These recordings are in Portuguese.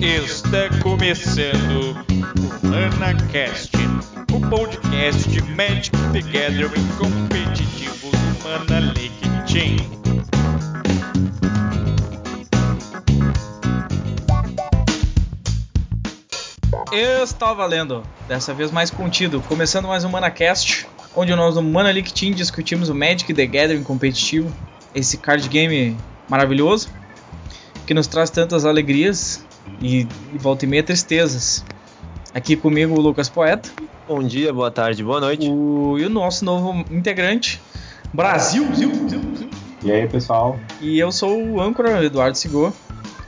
Está começando o ManaCast, o podcast Magic the Gathering competitivo do Mana Lake Team. Está valendo, dessa vez mais contido, começando mais um ManaCast, onde nós no Mana League Team discutimos o Magic the Gathering competitivo, esse card game maravilhoso, que nos traz tantas alegrias e, e volta e meia tristezas. Aqui comigo o Lucas Poeta. Bom dia, boa tarde, boa noite. O, e o nosso novo integrante, Brasil. E aí, pessoal? E eu sou o âncora, Eduardo Sigor.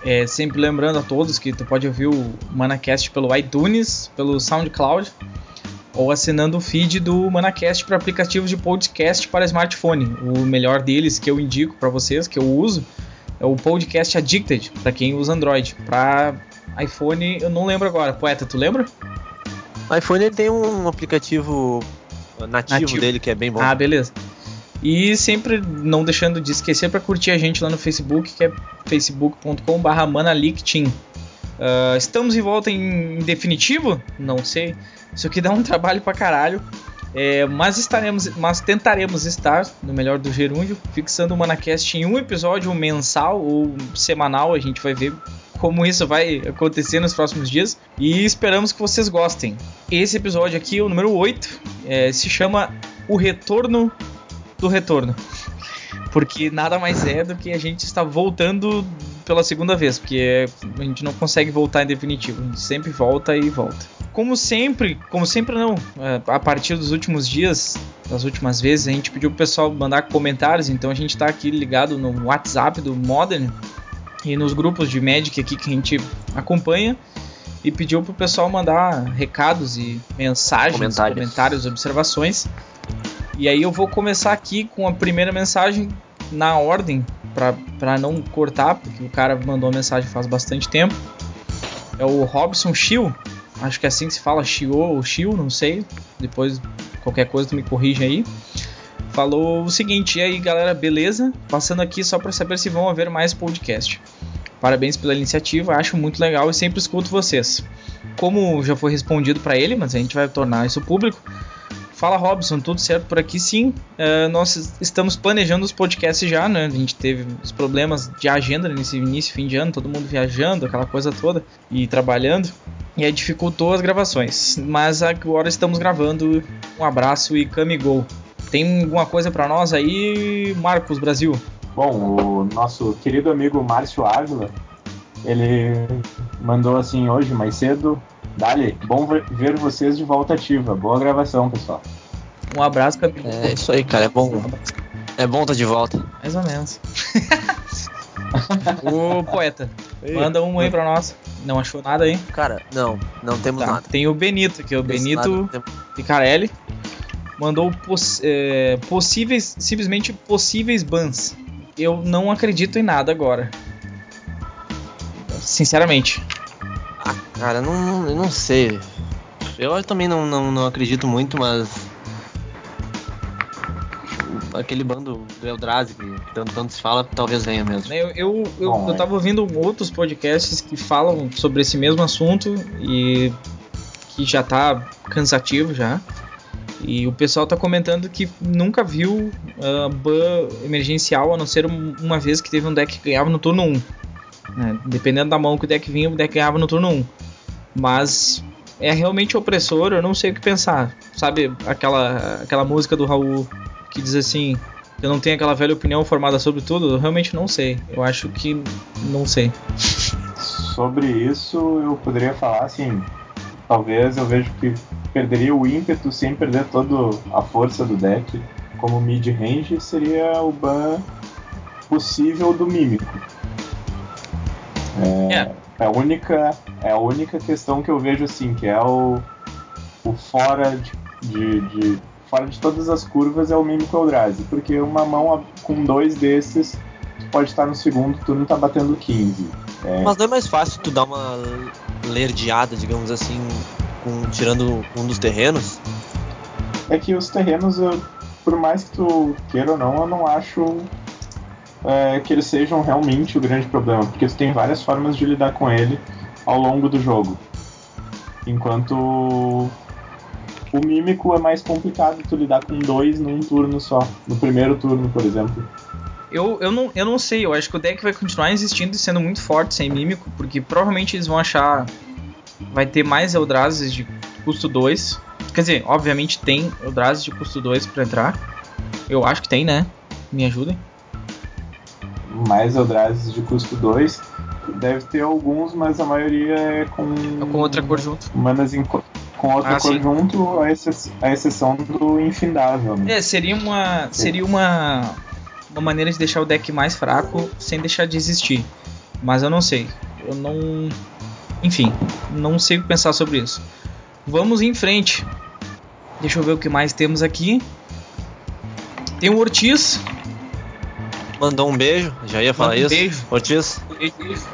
É, sempre lembrando a todos que tu pode ouvir o Manacast pelo iTunes, pelo SoundCloud ou assinando o feed do Manacast para aplicativos de podcast para smartphone. O melhor deles que eu indico para vocês, que eu uso, é o Podcast Addicted, para quem usa Android. Para iPhone, eu não lembro agora. Poeta, tu lembra? O iPhone tem um aplicativo nativo, Nativo. dele que é bem bom. Ah, beleza. E sempre não deixando de esquecer para curtir a gente lá no Facebook, que é facebook.com.br manaleakteam. Ah, estamos em volta em, em definitivo? Não sei. Isso aqui dá um trabalho pra caralho. É, mas estaremos, mas tentaremos estar no melhor do gerúndio, fixando o Manacast em um episódio mensal ou semanal. A gente vai ver como isso vai acontecer nos próximos dias e esperamos que vocês gostem. Esse episódio aqui, o número 8, é, se chama O Retorno do Retorno. Porque nada mais é do que a gente está voltando pela segunda vez, porque a gente não consegue voltar em definitivo, a gente sempre volta e volta. Como sempre, como sempre não, é, a partir dos últimos dias, das últimas vezes, a gente pediu pro pessoal mandar comentários, então a gente está aqui ligado no WhatsApp do Modern e nos grupos de Magic aqui que a gente acompanha e pediu pro pessoal mandar recados e mensagens, Comentários. comentários observações. E aí eu vou começar aqui com a primeira mensagem na ordem pra não cortar, porque o cara mandou a mensagem faz bastante tempo. É o Robson Chiu, acho que é assim que se fala, Chiu ou Chiu, não sei. Depois qualquer coisa tu me corrige aí. Falou o seguinte: "E aí, galera, beleza? Passando aqui só pra saber se vão haver mais podcast. Parabéns pela iniciativa, acho muito legal e sempre escuto vocês. Como já foi respondido pra ele, mas a gente vai tornar isso público. Fala Robson, tudo certo por aqui? Sim, É, nós estamos planejando os podcasts já, né? A gente teve os problemas de agenda nesse início, fim de ano, todo mundo viajando, aquela coisa toda e trabalhando, e aí dificultou as gravações. Mas agora estamos gravando. Um abraço e camigol. Tem alguma coisa pra nós aí, Marcos Brasil? Bom, o nosso querido amigo Márcio Ávila, ele mandou assim hoje, mais cedo. Dali, bom ver- vocês de volta ativa. Boa gravação, pessoal. Um abraço, camigol. É isso aí, cara, é bom. É bom estar de volta. Mais ou menos. o poeta, manda um aí pra nós. Não achou nada aí? Cara, não, não temos Tá. nada. Tem o Benito aqui, o Temos Benito nada, Picarelli. Mandou poss- é, possíveis, simplesmente possíveis bans. Eu não acredito em nada agora. Sinceramente. Cara, não, eu não sei. Eu também não, não, não acredito muito, mas. Aquele bando do Eldrazi que tanto, tanto se fala, talvez venha mesmo. Eu, eu, eu, Bom, eu é. tava ouvindo outros podcasts que falam sobre esse mesmo assunto e que já tá cansativo já. E o pessoal tá comentando que nunca viu ah, ban emergencial, a não ser um- uma vez que teve um deck que ganhava no turno 1. né? Dependendo da mão que o deck vinha, o deck ganhava no turno 1. Mas é realmente opressor, eu não sei o que pensar. Sabe aquela, aquela música do Raul que diz assim: Eu não tenho aquela velha opinião formada sobre tudo? Eu realmente não sei. Eu acho que não sei. Sobre isso, eu poderia falar assim. Talvez eu vejo que perderia o ímpeto sem perder toda a força do deck. Como mid-range, seria o ban possível do mímico. É. É a única, é a única questão que eu vejo assim, que é o, o fora de, de, de- fora de todas as curvas é o mímico Eldrazi, porque uma mão com dois desses tu pode estar no segundo turno tá batendo 15. É, Mas não é mais fácil tu dar uma lerdeada, digamos assim, com, tirando um dos terrenos? É que os terrenos, eu- por mais que tu queira ou não, eu não acho é, que eles sejam realmente o grande problema, porque tu tem várias formas de lidar com ele ao longo do jogo. Enquanto o mímico é mais complicado tu lidar com dois num turno só. No primeiro turno, por exemplo. Eu, eu, não, eu não sei, eu acho que o deck vai continuar existindo e sendo muito forte sem mímico, porque provavelmente eles vão achar. Vai ter mais Eldrazi de custo 2. Quer dizer, obviamente tem Eldrazi de custo 2 para entrar. Eu acho que tem, né? Me ajudem. Mais Eldrazi de custo 2. Deve ter alguns, mas a maioria é com. É com outra cor junto. Manas em, com outra Ah, cor sim. junto, a, exce- a exceção do infindável. Né? É, seria uma. Seria uma. Uma maneira de deixar o deck mais fraco sem deixar de existir. Mas eu não sei. Eu não. Enfim, não sei o que pensar sobre isso. Vamos em frente. Deixa eu ver o que mais temos aqui. Tem o Ortiz. Mandou um beijo, já ia falar Manda um isso. beijo. Ortiz,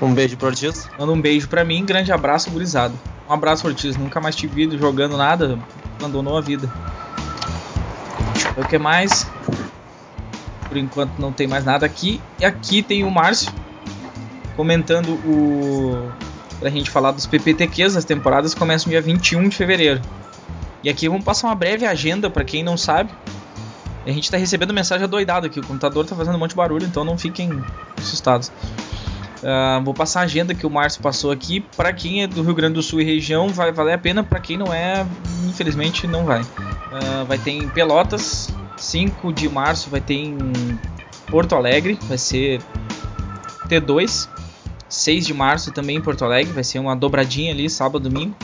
um beijo pro Ortiz. Manda um beijo pra mim, grande abraço, gurizado. Um abraço, Ortiz. Nunca mais te vi jogando nada, abandonou a vida. O que mais. Por enquanto não tem mais nada aqui. E aqui tem o Márcio comentando o. Pra gente falar dos PPTQs, as temporadas começam dia 21 de fevereiro. E aqui vamos passar uma breve agenda pra quem não sabe. A gente tá recebendo mensagem adoidada aqui, o computador tá fazendo um monte de barulho, então não fiquem assustados. Ah, vou passar a agenda que o Márcio passou aqui. Para quem é do Rio Grande do Sul e região, vai valer a pena. Para quem não é, infelizmente não vai. Ah, vai ter em Pelotas, 5 de março vai ter em Porto Alegre, vai ser T2. 6 de março também em Porto Alegre, vai ser uma dobradinha ali, sábado domingo.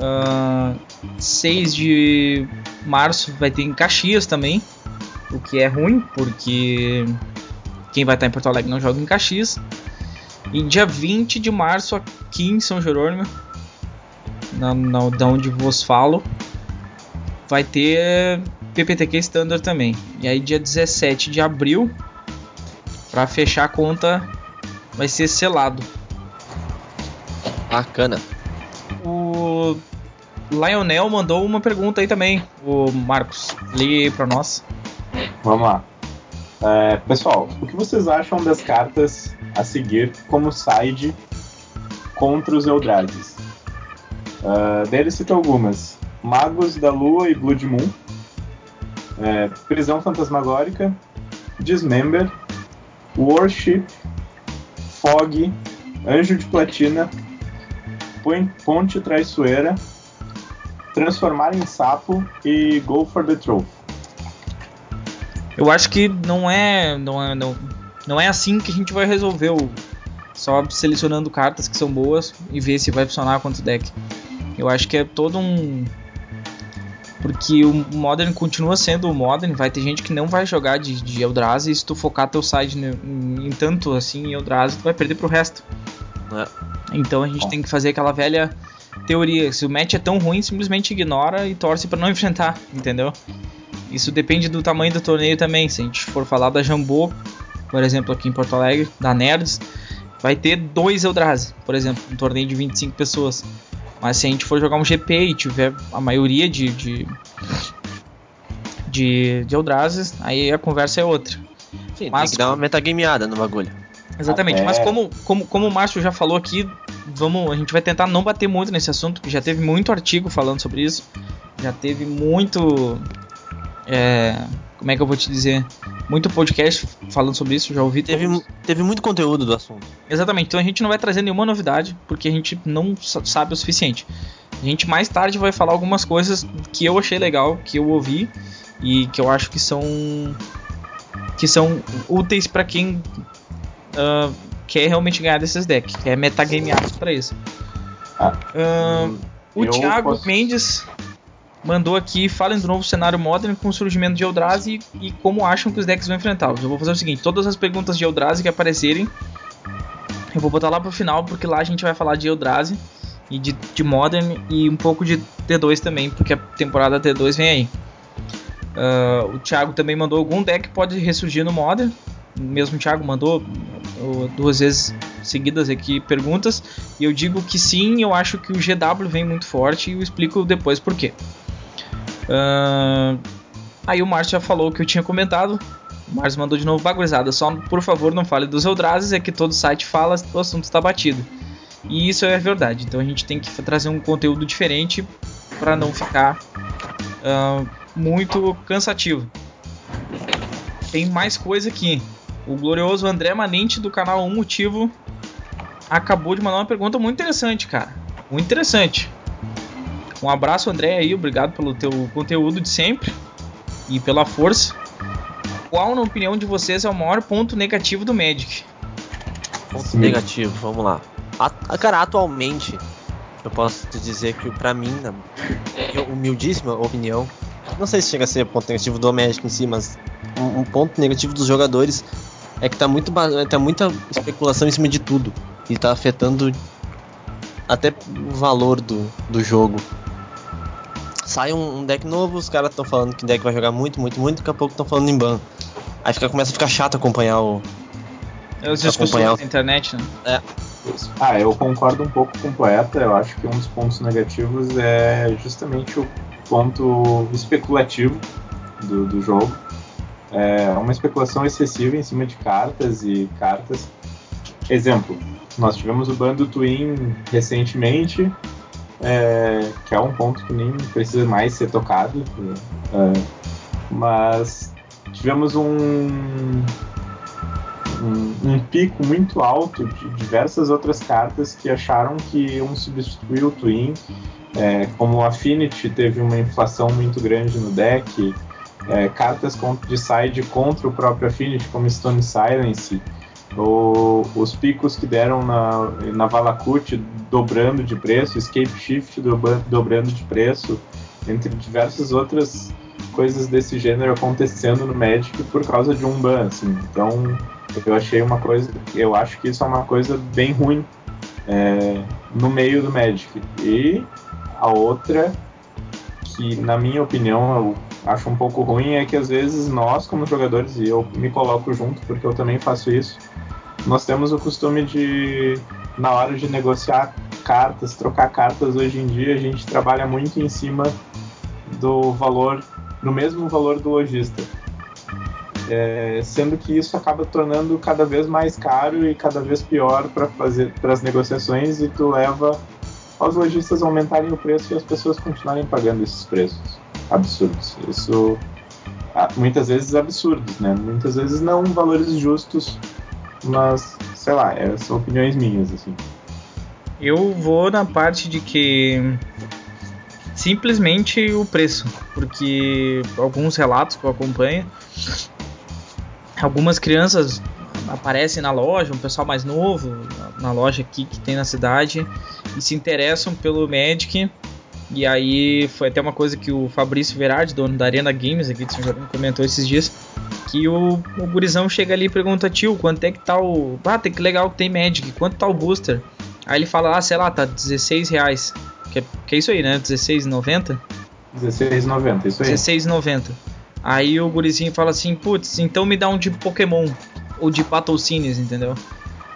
Ah, 6 de março vai ter em Caxias também, o que é ruim, porque quem vai estar em Porto Alegre não joga em Caxias. E dia 20 de março aqui em São Jerônimo, na, na, da onde vos falo, vai ter PPTQ Standard também. E aí dia 17 de abril, para fechar a conta, vai ser selado. Bacana. O Lionel mandou uma pergunta aí também, o Marcos. Leia aí pra nós. Vamos lá. É, pessoal, o que vocês acham das cartas a seguir como side contra os Eldrades? Uh, dele cita algumas: Magos da Lua e Blood Moon, é, Prisão Fantasmagórica, Dismember, Warship, Fog, Anjo de Platina, Pon- Ponte Traiçoeira, Transformar em Sapo e Go for the Trophy. Eu acho que não é, não é, não, não é assim que a gente vai resolver o só selecionando cartas que são boas e ver se vai funcionar contra o deck. Eu acho que é todo um porque o Modern continua sendo o Modern, vai ter gente que não vai jogar de, de Eldrazi e se tu focar teu side em, em tanto assim em Eldrazi, tu vai perder pro resto. É. Então a gente tem que fazer aquela velha teoria, se o match é tão ruim, simplesmente ignora e torce pra não enfrentar, entendeu? Isso depende do tamanho do torneio também. Se a gente for falar da Jambô, por exemplo, aqui em Porto Alegre, da Nerds, vai ter dois Eldrazi, por exemplo, um torneio de 25 pessoas. Mas se a gente for jogar um GP e tiver a maioria de de, de, de Eldrazi, aí a conversa é outra. Sim, Mas- tem que dar uma metagameada no bagulho. Exatamente, Até- mas como, como, como o Márcio já falou aqui, vamos, a gente vai tentar não bater muito nesse assunto, porque já teve muito artigo falando sobre isso, já teve muito. é, como é que eu vou te dizer? Muito podcast falando sobre isso, já ouvi Teve, todos. teve muito conteúdo do assunto. Exatamente, então a gente não vai trazer nenhuma novidade, porque a gente não sa- sabe o suficiente. A gente mais tarde vai falar algumas coisas que eu achei legal, que eu ouvi e que eu acho que são que são úteis para quem ah, quer realmente ganhar desses decks, é metagamear para isso. Ah, o eu Thiago posso- Mendes mandou aqui, falem do novo cenário Modern com o surgimento de Eldrazi e como acham que os decks vão enfrentá-los. Eu vou fazer o seguinte, todas as perguntas de Eldrazi que aparecerem, eu vou botar lá pro final, porque lá a gente vai falar de Eldrazi e de, de Modern e um pouco de T2 também, porque a temporada T2 vem aí. Ah, o Thiago também mandou algum deck que pode ressurgir no Modern. O mesmo Thiago mandou uh, duas vezes seguidas aqui perguntas. E eu digo que sim, eu acho que o GW vem muito forte e eu explico depois por quê. Ah, aí o Márcio já falou o que eu tinha comentado. O Márcio mandou de novo bagurizada. Só por favor não fale dos Eldrazi, é que todo site fala, o assunto está batido. E isso é verdade. Então a gente tem que trazer um conteúdo diferente para não ficar uh, muito cansativo. Tem mais coisa aqui. O glorioso André Manente do canal Um Motivo acabou de mandar uma pergunta muito interessante, cara. Muito interessante. Um abraço, André, aí. Obrigado pelo teu conteúdo de sempre e pela força. Qual, na opinião de vocês, é o maior ponto negativo do Magic? Ponto Sim. negativo, vamos lá. A, cara, atualmente, eu posso te dizer que para mim, na humildíssima opinião, não sei se chega a ser ponto negativo do Magic em si, mas um, um ponto negativo dos jogadores é que tá, muito, tá muita especulação em cima de tudo. E tá afetando até o valor do, do jogo. Sai um, um deck novo, os caras estão falando que o deck vai jogar muito, muito, muito, daqui a pouco estão falando em ban. Aí fica, começa a ficar chato acompanhar o. É os discussões na internet, né? É. Ah, eu concordo um pouco com o poeta. Eu acho que um dos pontos negativos é justamente o ponto especulativo do, do jogo. É uma especulação excessiva em cima de cartas e cartas. Exemplo, nós tivemos o bando Twin recentemente, é, que é um ponto que nem precisa mais ser tocado, é, mas tivemos um, um, um, pico muito alto de diversas outras cartas que acharam que iam substituir o Twin, é, como o Affinity teve uma inflação muito grande no deck, é, cartas de side contra o próprio Affinity, como Stone Silence, o, os picos que deram na, na Valakut dobrando de preço, Escape Shift dobrando de preço, entre diversas outras coisas desse gênero acontecendo no Magic por causa de um ban, assim. Então, eu achei uma coisa, eu acho que isso é uma coisa bem ruim é, no meio do Magic. E a outra, que na minha opinião eu acho um pouco ruim, é que às vezes nós, como jogadores, e eu me coloco junto porque eu também faço isso, nós temos o costume de, na hora de negociar cartas, trocar cartas hoje em dia, a gente trabalha muito em cima do valor, no mesmo valor do lojista. É, sendo que isso acaba tornando cada vez mais caro e cada vez pior para fazer para as negociações e tu leva aos lojistas aumentarem o preço e as pessoas continuarem pagando esses preços absurdos. Isso ah, muitas vezes absurdos, né? Muitas vezes não valores justos mas, sei lá, é, são opiniões minhas, assim. Eu vou na parte de que simplesmente o preço, porque alguns relatos que eu acompanho, algumas crianças aparecem na loja, um pessoal mais novo na loja aqui que tem na cidade e se interessam pelo Magic. E aí foi até uma coisa que o Fabrício Verardi, dono da Arena Games aqui de São João, comentou esses dias que o, o gurizão chega ali e pergunta, tio, quanto é que tá o. Ah, tem que legal que tem Magic, quanto tá o booster? Aí ele fala, ah, sei lá, tá 16 reais. Que é, que é isso aí, né? 16,90? 16,90, isso aí. 16,90. Aí o gurizinho fala assim, putz, então me dá um de Pokémon. Ou de Patrocínios, entendeu?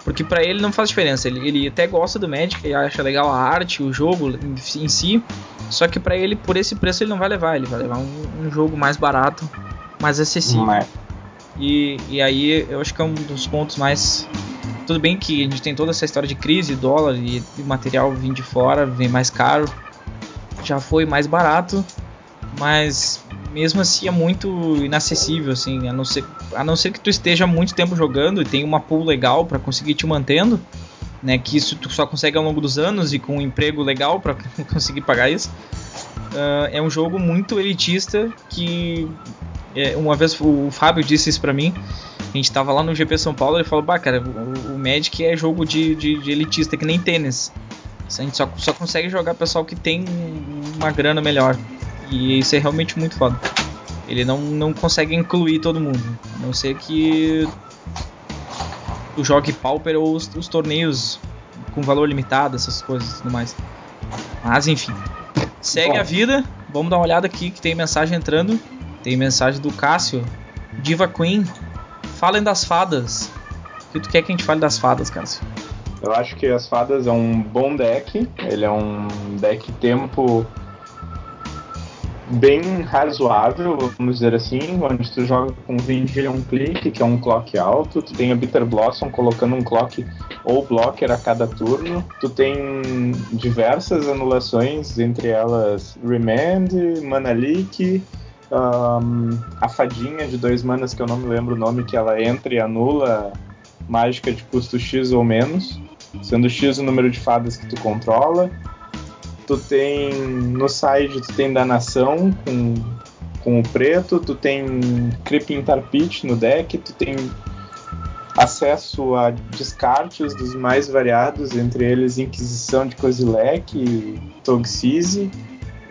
Porque para ele não faz diferença. Ele, ele até gosta do Magic, ele acha legal a arte, o jogo em, em si. Só que para ele, por esse preço, ele não vai levar. Ele vai levar um, um jogo mais barato, mais acessível. Mas, e, e aí eu acho que é um dos pontos mais. Tudo bem que a gente tem toda essa história de crise, dólar e, e material vindo de fora, vem mais caro. Já foi mais barato, mas mesmo assim é muito inacessível, assim, a não ser, a não ser que tu esteja muito tempo jogando e tenha uma pool legal para conseguir te mantendo, né? Que isso tu só consegue ao longo dos anos e com um emprego legal para conseguir pagar isso. Uh, é um jogo muito elitista que é, uma vez o Fábio disse isso pra mim. A gente tava lá no GP São Paulo e falou: Bah, cara, o, o Magic é jogo de, de, de, elitista, que nem tênis. A gente só, só consegue jogar pessoal que tem uma grana melhor. E isso é realmente muito foda. Ele não, não consegue incluir todo mundo. A não ser que tu jogue Pauper ou os, os torneios com valor limitado, essas coisas e tudo mais. Mas enfim. Segue Bom. a vida. Vamos dar uma olhada aqui que tem mensagem entrando. Tem mensagem do Cássio. Diva Queen. Falem das fadas. O que tu quer que a gente fale das fadas, Cássio? Eu acho que as fadas é um bom deck. Ele é um deck tempo bem razoável, vamos dizer assim, onde tu joga com 20 um clique, que é um clock alto, tu tem a Bitter Blossom colocando um clock ou blocker a cada turno, tu tem diversas anulações, entre elas Remand, Mana Leak, um, a fadinha de dois manas que eu não me lembro o nome, que ela entra e anula mágica de custo X ou menos, sendo X o número de fadas que tu controla tu tem no side tu tem danação com, com o preto, tu tem Creeping Tar Pit no deck, tu tem acesso a descartes dos mais variados, entre eles Inquisição de Kozilek e Toxise.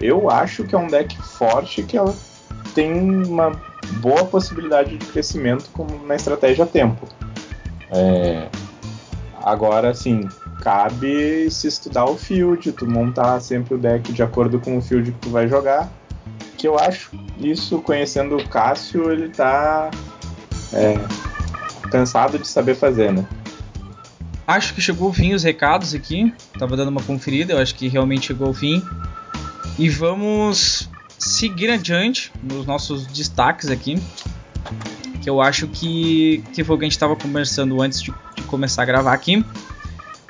Eu acho que é um deck forte que ela tem uma boa possibilidade de crescimento como na estratégia tempo. É... Agora, assim, cabe se estudar o field, tu montar sempre o deck de acordo com o field que tu vai jogar. Que eu acho isso, conhecendo o Cássio, ele tá é, cansado de saber fazer, né? Acho que chegou o fim os recados aqui. Tava dando uma conferida, eu acho que realmente chegou o fim. E vamos seguir adiante nos nossos destaques aqui. Que eu acho que, que foi o que a gente estava conversando antes de, de começar a gravar aqui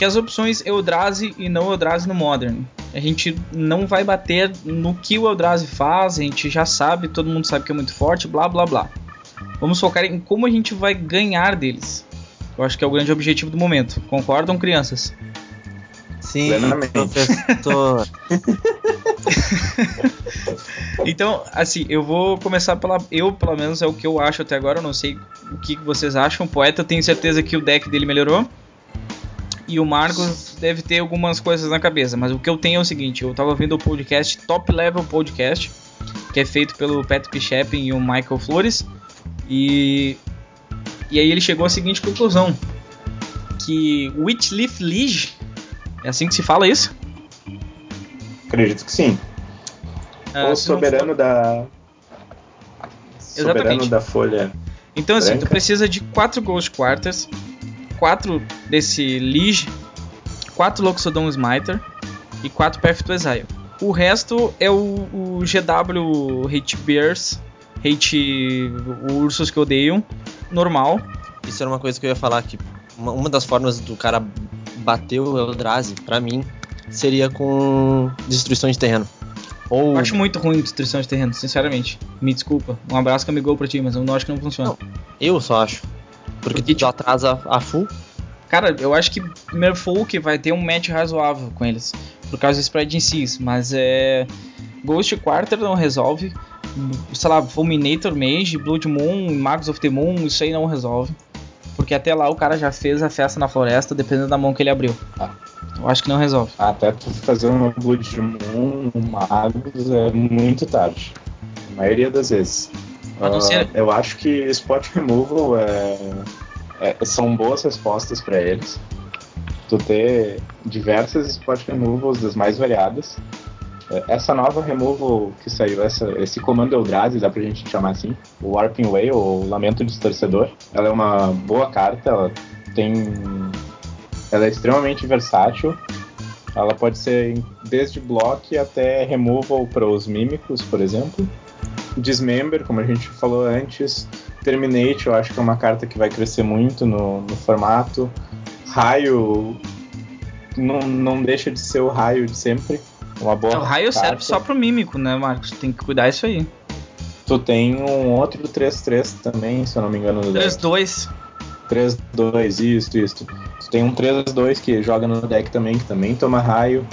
que as opções Eldrazi e não Eldrazi no Modern. A gente não vai bater no que o Eldrazi faz, a gente já sabe, todo mundo sabe que é muito forte, blá blá blá. Vamos focar em como a gente vai ganhar deles. Eu acho que é o grande objetivo do momento. Concordam, crianças? Sim, professor. então, assim, eu vou começar pela. Eu, pelo menos, é o que eu acho até agora. Eu não sei o que vocês acham. O poeta, eu tenho certeza que o deck dele melhorou e o Marcos deve ter algumas coisas na cabeça, mas o que eu tenho é o seguinte: eu tava ouvindo o podcast Top Level Podcast, que é feito pelo Patrick Shepin e o Michael Flores, e, e aí ele chegou à seguinte conclusão: que Witchleaf Liege, é assim que se fala isso? Acredito que sim. Ah, o soberano for... da. Soberano Exatamente. da folha. Então, assim, branca. tu precisa de 4 Ghost Quarters, quatro desse Lige, quatro Loxodon Smiter e quatro Path to Exile. O resto é o, o GW Hate Bears, Hate Ursos que odeiam, normal. Isso era uma coisa que eu ia falar aqui. Uma, uma das formas do cara bater o Eldrazi, pra mim, seria com destruição de terreno. Ou... Eu acho muito ruim destruição de terreno, sinceramente. Me desculpa. Um abraço que me gol pra ti, mas eu não acho que não funciona. Não, eu só acho. Porque, tu atrasa a full. Cara, eu acho que Merfolk vai ter um match razoável com eles. Por causa do spread em si. Mas é. Ghost Quarter não resolve. Sei lá, Fulminator Mage, Blood Moon, Magos of the Moon, isso aí não resolve. Porque até lá o cara já fez a festa na floresta, dependendo da mão que ele abriu. Ah. Eu acho que não resolve. Até tu fazer uma Blood Moon, Magos, é muito tarde. A maioria das vezes. Uh, eu acho que Spot Removal é, é, são boas respostas para eles. Tu ter diversas Spot Removals das mais variadas. É, essa nova removal que saiu, essa, esse comando Eldrazi, dá pra gente chamar assim, o Warping Way, ou Lamento Distorcedor, ela é uma boa carta, ela tem. Ela é extremamente versátil. Ela pode ser desde block até removal para os mímicos, por exemplo. Dismember, como a gente falou antes. Terminate, eu acho que é uma carta que vai crescer muito no, no formato. Raio não, não deixa de ser o raio de sempre. Uma boa. O raio carta. serve só pro mímico, né, Marcos? Tem que cuidar isso aí. Tu tem um outro 3-3 também, se eu não me engano. 3-2. 3-2, isso, isso. Tu tem um 3-2 que joga no deck também, que também toma raio.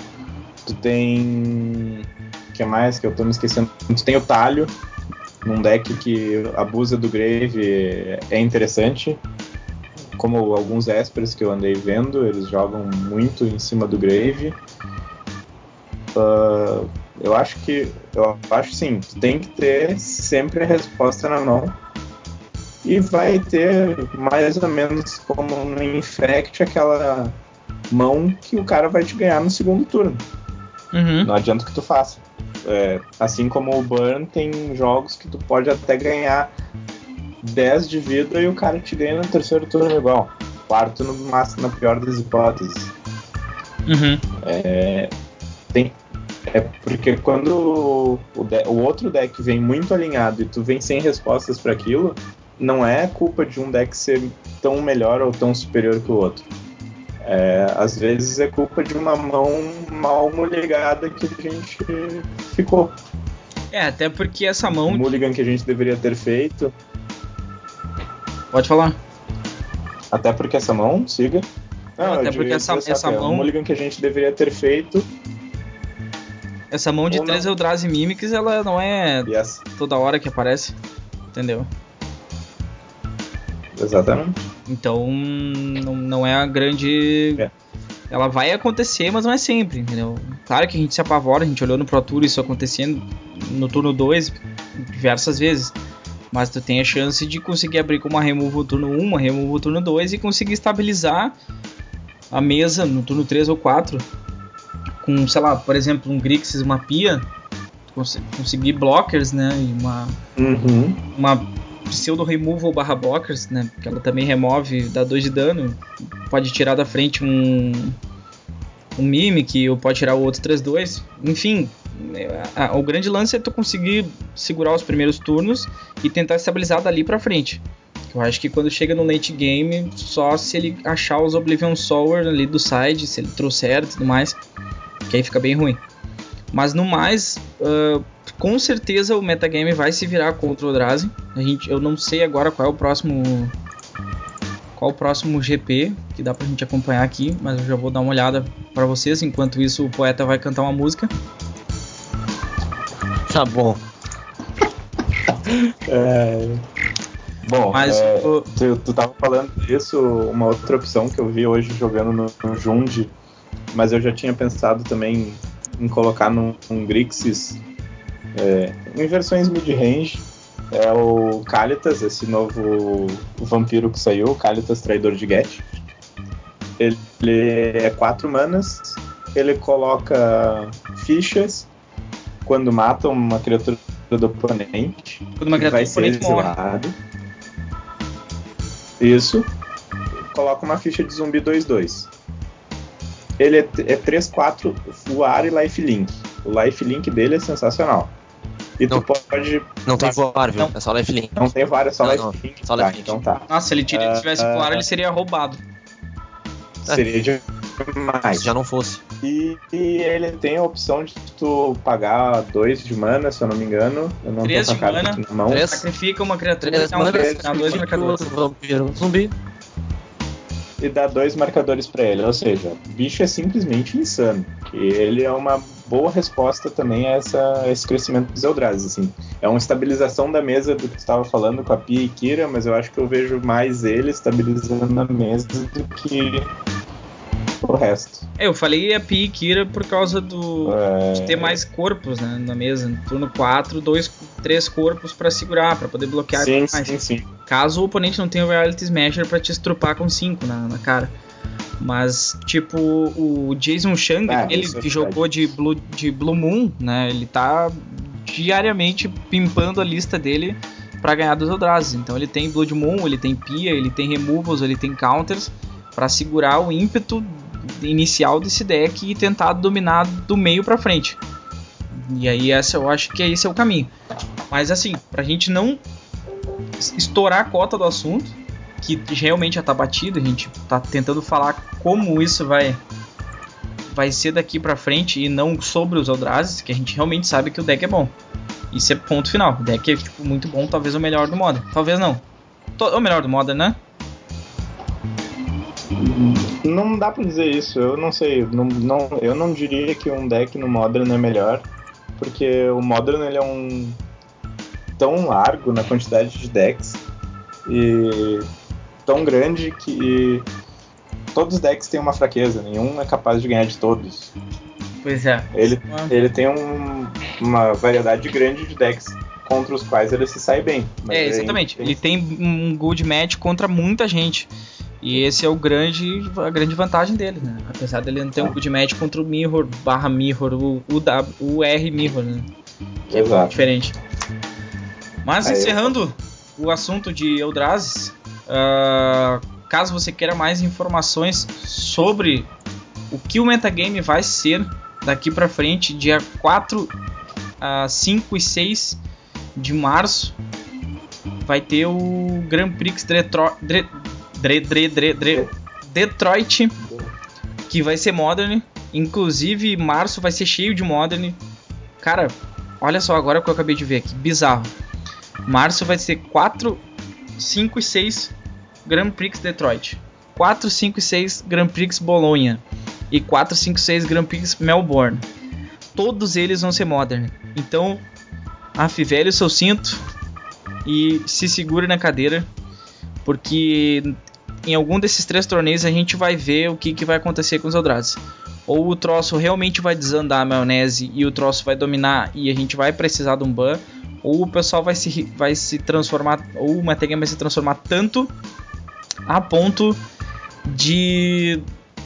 Tu tem. Que mais que eu tô me esquecendo? Tu tem o talho, num deck que abusa do Grave é interessante. Como alguns Espers que eu andei vendo, eles jogam muito em cima do Grave. Uh, eu acho que. Eu acho sim, tem que ter sempre a resposta na mão. E vai ter mais ou menos como no Infect aquela mão que o cara vai te ganhar no segundo turno. Uhum. Não adianta o que tu faça. É, assim como o Burn tem jogos que tu pode até ganhar 10 de vida e o cara te ganha no terceiro turno igual. Quarto no máximo, na pior das hipóteses. Uhum. É, tem, É porque quando o, de, o, outro deck vem muito alinhado e tu vem sem respostas para aquilo, não é culpa de um deck ser tão melhor ou tão superior que o outro. É, às vezes é culpa de uma mão mal ligada que a gente ficou. É, até porque essa mão. O mulligan que a gente deveria ter feito. Pode falar. Até porque essa mão, siga. Não, até porque essa, essa mão. O mulligan que a gente deveria ter feito. Essa mão de três Eldrazi Mimics, ela não é yes. toda hora que aparece. Entendeu? Exatamente. Então, não, não é a grande. É. Ela vai acontecer, mas não é sempre, entendeu? Claro que a gente se apavora, a gente olhou no Pro Tour isso acontecendo no turno 2 diversas vezes. Mas tu tem a chance de conseguir abrir com uma removal turno 1, uma removal turno 2 e conseguir estabilizar a mesa no turno 3 ou 4 com, sei lá, por exemplo, um Grixis, uma Pia, cons conseguir blockers, né, e uma uhum. uma pseudo removal barra blockers, né, que ela também remove, dá 2 de dano, pode tirar da frente um um Mimic ou pode tirar o outro 3-2, enfim, a, a, o grande lance é tu conseguir segurar os primeiros turnos e tentar estabilizar dali para frente. Eu acho que quando chega no late game, só se ele achar os Oblivion Sower ali do side, se ele trouxer e tudo mais, que aí fica bem ruim. Mas no mais, uh, com certeza o metagame vai se virar contra o Eldrazi. A gente, eu não sei agora qual é o próximo qual o próximo GP que dá pra gente acompanhar aqui, mas eu já vou dar uma olhada para vocês. Enquanto isso, o poeta vai cantar uma música. Tá bom. é... Bom, Mas, é, o... tu, tu tava falando disso, uma outra opção que eu vi hoje jogando no, no Jund, mas eu já tinha pensado também em colocar num, num Grixis é, em versões mid-range. É o Kalitas, esse novo vampiro que saiu, Kalitas Traidor de Get. Ele, ele é 4 manas, ele coloca fichas quando mata uma criatura do oponente. Quando uma criatura vai ser exilado. Isso. Coloca uma ficha de zumbi 2-2. Ele é, é 3-4 voar e lifelink. O lifelink dele é sensacional. E não, tu pode. Não tem voar, viu? Não. É só lifelink. Não tem voar, é só lifelink. Só lifelink. Tá, então tá. Nossa, se ele tivesse uh, voar, ele seria roubado. Seria de mais. Se já não fosse. E, e, ele tem a opção de tu pagar dois de mana, se eu não me engano. Eu não três tô de mana, na mão. Três. sacrifica uma criatura três e dá um, três, dá dois marcadores. Vampiro, zumbi. E dá dois marcadores para ele, ou seja, o bicho é simplesmente insano. E ele é uma boa resposta também a, essa, a esse crescimento dos Eldrazi. Assim. É uma estabilização da mesa do que tu estava falando com a Pia e Kira, mas eu acho que eu vejo mais ele estabilizando a mesa do que o resto. É, eu falei a Pi e Kira por causa do é... de ter mais corpos né, na mesa. Turno 4, dois, três corpos para segurar, para poder bloquear sim, mais. Sim, sim. Caso o oponente não tenha o Reality Smasher para te estrupar com 5 na, na cara. Mas, tipo, o Jason Shang, ah, ele é que jogou de Blue, de Blue Moon, né? Ele tá diariamente pimpando a lista dele para ganhar dos Eldrazi. Então ele tem Blood Moon, ele tem Pia, ele tem Removals, ele tem Counters para segurar o ímpeto inicial desse deck e tentar dominar do meio para frente. E aí essa eu acho que esse é o caminho. Mas assim, pra gente não estourar a cota do assunto, que realmente já tá batido, a gente tá tentando falar como isso vai vai ser daqui para frente e não sobre os Eldrazi, que a gente realmente sabe que o deck é bom. Isso é ponto final. O deck é tipo, muito bom, talvez o melhor do Modern. Talvez não. O melhor do Modern, né? Não dá pra dizer isso, eu não sei. Não, não, eu não diria que um deck no Modern é melhor, porque o Modern ele é um tão largo na quantidade de decks e tão grande que todos os decks têm uma fraqueza, nenhum é capaz de ganhar de todos. Pois é. Ele, ele tem um, uma variedade grande de decks contra os quais ele se sai bem. É, exatamente. Ele tem... ele tem um good match contra muita gente. E esse é o grande, a grande vantagem dele, né? Apesar dele não ter um good match contra o Mirror, barra Mirror, o, o, w, o R Mirror, né? Que é Exato. é diferente. Mas Aí encerrando eu... o assunto de Eldrazi, uh, caso você queira mais informações sobre o que o metagame vai ser daqui pra frente, dia 4, uh, 5 e 6 de março, vai ter o Grand Prix Detro Dre Dre Dre Dre Dre Detroit, que vai ser Modern. Inclusive, março vai ser cheio de Modern. Cara, olha só agora o que eu acabei de ver aqui, bizarro. Março vai ser 4, 5 e 6 Grand Prix Detroit. 4, 5 e 6 Grand Prix Bolonha. E 4, 5 e 6 Grand Prix Melbourne. Todos eles vão ser Modern. Então, afivele o seu cinto e se segure na cadeira. Porque em algum desses três torneios a gente vai ver o que, que vai acontecer com os Eldrazi. Ou o troço realmente vai desandar a maionese e o troço vai dominar e a gente vai precisar de um ban, ou o pessoal vai se, vai se transformar, ou o metagame vai se transformar tanto a ponto de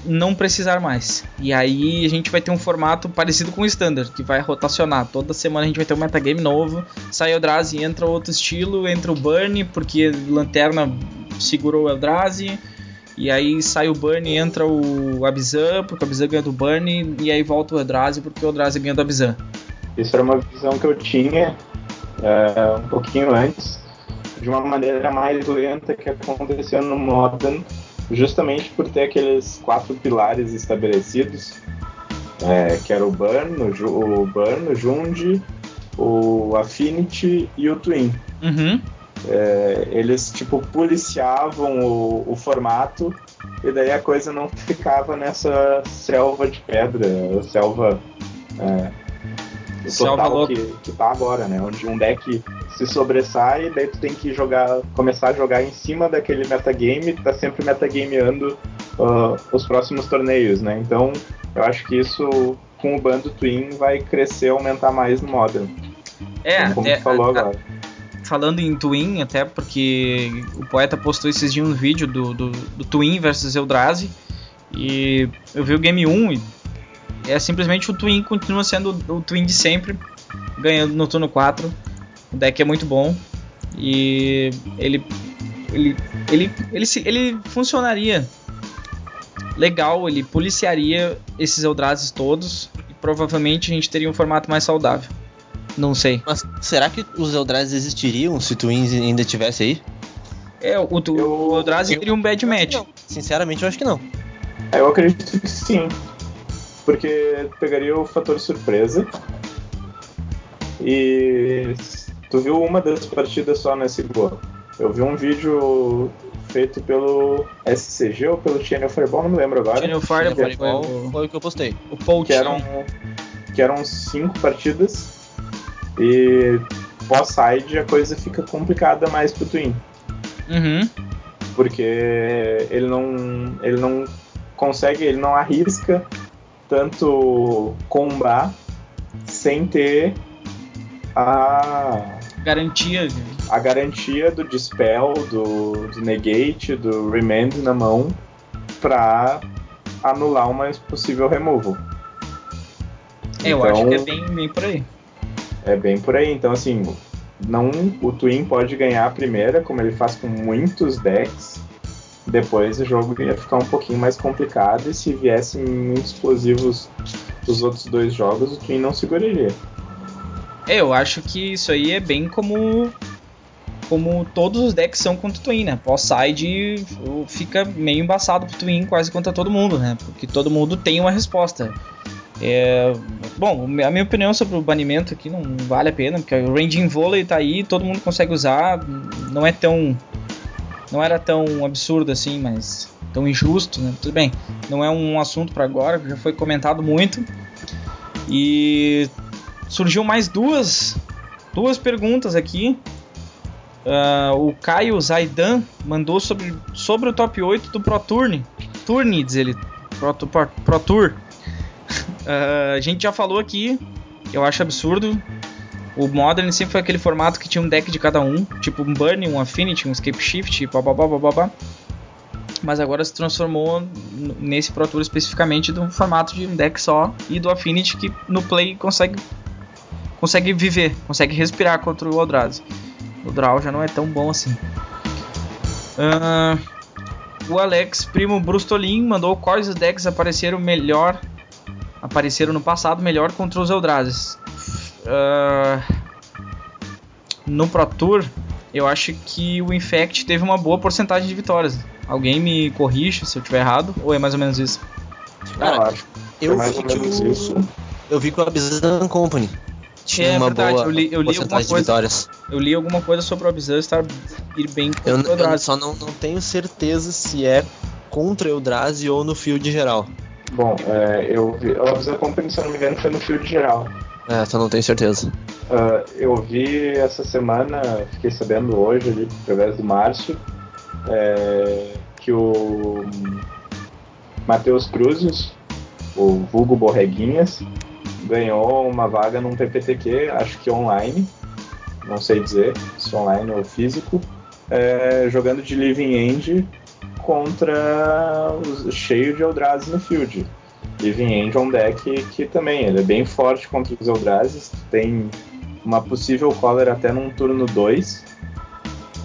não precisar mais. E aí a gente vai ter um formato parecido com o Standard, que vai rotacionar. Toda semana a gente vai ter um metagame novo. Sai o Eldrazi, entra outro estilo, entra o Burn, porque Lanterna segurou o Eldrazi. E aí sai o Burn entra o Abzan, porque o Abzan ganha do Burn. E aí volta o Eldrazi, porque o Eldrazi ganha do Abzan. Isso era uma visão que eu tinha uh, um pouquinho antes, de uma maneira mais lenta que aconteceu no Modern, justamente por ter aqueles quatro pilares estabelecidos, é, que era o Burn, o, o Burn, o Jund, o Affinity e o Twin. Uhum. É, eles tipo policiavam o, o, formato e daí a coisa não ficava nessa selva de pedra, selva é, total que, que tá agora, né? Onde um deck se sobressai, daí tu tem que jogar, começar a jogar em cima daquele metagame, tá sempre metagameando uh, os próximos torneios, né? Então eu acho que isso com o bando Twin vai crescer, aumentar mais no Modern. É, como até, tu falou agora. Falando em Twin, até porque o poeta postou esses dias um vídeo do, do, do Twin versus Eldrazi. E eu vi o game 1 e é simplesmente o Twin continua sendo o Twin de sempre, ganhando no turno 4. O deck é muito bom e ele ele ele ele, ele, ele funcionaria legal, ele policiaria esses Eldrazi todos e provavelmente a gente teria um formato mais saudável. Não sei. Mas será que os Eldrazi existiriam se Twins ainda tivesse aí? É, o, o, o Eldrazi teria um bad match. Sinceramente, eu acho que não. Eu acredito que sim porque pegaria o fator surpresa. E tu viu uma das partidas só nesse gol. Eu vi um vídeo feito pelo SCG ou pelo Channel Fireball, não me lembro agora. Channel Fireball foi, foi, o que eu postei. O Paul que eram, que eram cinco partidas e pós-side a coisa fica complicada mais pro Twin. Uhum. Porque ele não, ele não consegue, ele não arrisca tanto combar sem ter a garantia a garantia do dispel, do, do negate, do remand na mão para anular uma possível removal. É, eu acho que é bem, bem por aí. É bem por aí. Então, assim, não o Twin pode ganhar a primeira, como ele faz com muitos decks, depois o jogo ia ficar um pouquinho mais complicado e se viessem muito explosivos os outros dois jogos, o Twin não seguraria. É, eu acho que isso aí é bem como como todos os decks são contra o Twin, né? Pós-side fica meio embaçado pro Twin quase contra todo mundo, né? Porque todo mundo tem uma resposta. É, bom, a minha opinião sobre o banimento aqui não vale a pena, porque o Ranging Volley tá aí, todo mundo consegue usar, não é tão não era tão absurdo assim, mas tão injusto, né? Tudo bem, não é um assunto para agora, já foi comentado muito. E surgiu mais duas, duas perguntas aqui. Uh, o Caio Zaidan mandou sobre, sobre o top 8 do Pro Tour. Tourne, diz ele. Pro, Pro, Pro Tour. Uh, a gente já falou aqui, eu acho absurdo. O Modern sempre foi aquele formato que tinha um deck de cada um, tipo um Burn, um Affinity, um Escape Shift, bababá, bababá. Mas agora se transformou nesse Pro Tour especificamente de um formato de um deck só e do Affinity que no play consegue consegue viver, consegue respirar contra o Eldrazi. O draw já não é tão bom assim. Uh, o Alex Primo Brustolin mandou quais os decks apareceram melhor apareceram no passado melhor contra os Eldrazi. Uh, no Pro Tour, eu acho que o Infect teve uma boa porcentagem de vitórias. Alguém me corrige se eu estiver errado, ou é mais ou menos isso? Cara, eu acho. Eu é mais vi que menos o- isso. Eu vi que o Abzan Company tinha É uma verdade, boa eu li- eu li alguma porcentagem de coisa- vitórias. Eu li alguma coisa sobre o Abzan estar ir bem contra Eu, o eu Eldrazi. só não, não tenho certeza se é contra Eldrazi ou no field geral. Bom, é, eu vi. O Observer Company, se eu não me engano, foi no field geral. É, não tenho certeza. Ah, eu vi essa semana, fiquei sabendo hoje, ali, através do Márcio, é, que o Matheus Cruzes, o vulgo Borreguinhas, ganhou uma vaga num PPTQ, acho que online, não sei dizer se online ou físico, é, jogando de Living End contra os, cheio de Eldrazi no field. Living End é um deck que também ele é bem forte contra os Eldrazi, tem uma possível collar até num turno 2,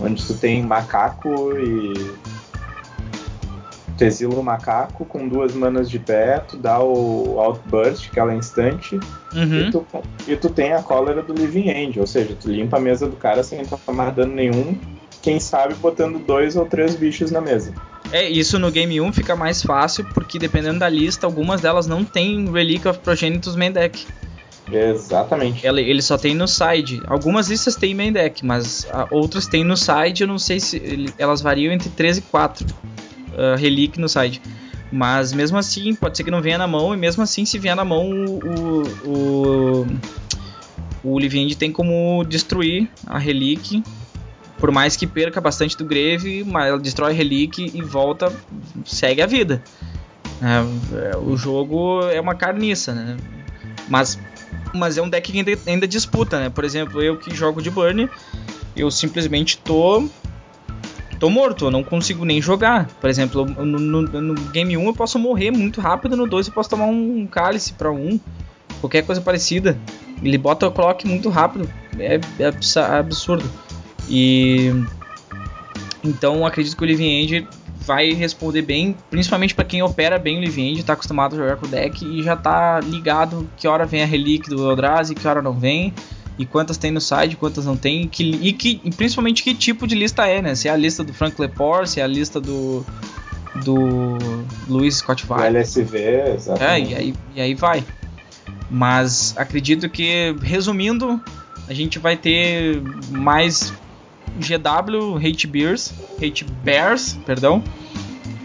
onde tu tem macaco e tu exila o macaco com duas manas de pé, tu dá o Outburst, que ela é instante, Uhum. e, tu, e tu tem a cólera do Living End, ou seja, tu limpa a mesa do cara sem tomar dano nenhum, quem sabe botando dois ou três bichos na mesa. É, isso no Game 1 fica mais fácil, porque dependendo da lista, algumas delas não tem Relic of Progenitus Main Deck. Exatamente. Ela- Ele só tem no side. Algumas listas tem main deck, mas ah, outras tem no side. Eu não sei se ele- elas variam entre 3 e 4 ah, Relic no side. Mas mesmo assim, pode ser que não venha na mão. E mesmo assim, se vier na mão, o, o, o tem como destruir a Relic. Por mais que perca bastante do Grave, mas ela destrói Relic e volta, segue a vida. É, é, o jogo é uma carniça, né? Mas mas é um deck que ainda, ainda disputa, né? Por exemplo, eu que jogo de Burn, eu simplesmente tô. tô morto, eu não consigo nem jogar. Por exemplo, no, no- no game 1 eu posso morrer muito rápido, no 2 eu posso tomar um cálice pra um, qualquer coisa parecida. Ele bota o clock muito rápido, é, é abs- absurdo. E. Então acredito que o Living End vai responder bem, principalmente para quem opera bem o Living End, tá acostumado a jogar com o deck e já tá ligado que hora vem a Relic do Eldrazi, que hora não vem, e quantas tem no site, quantas não tem, e, que, e, que, e principalmente que tipo de lista é, né? Se é a lista do Frank Lepore, se é a lista do do Luiz Scott Vai. LSV, É, exatamente. e aí, e aí vai. Mas acredito que, resumindo, a gente vai ter mais GW, Hate Bears, Hate Bears, perdão.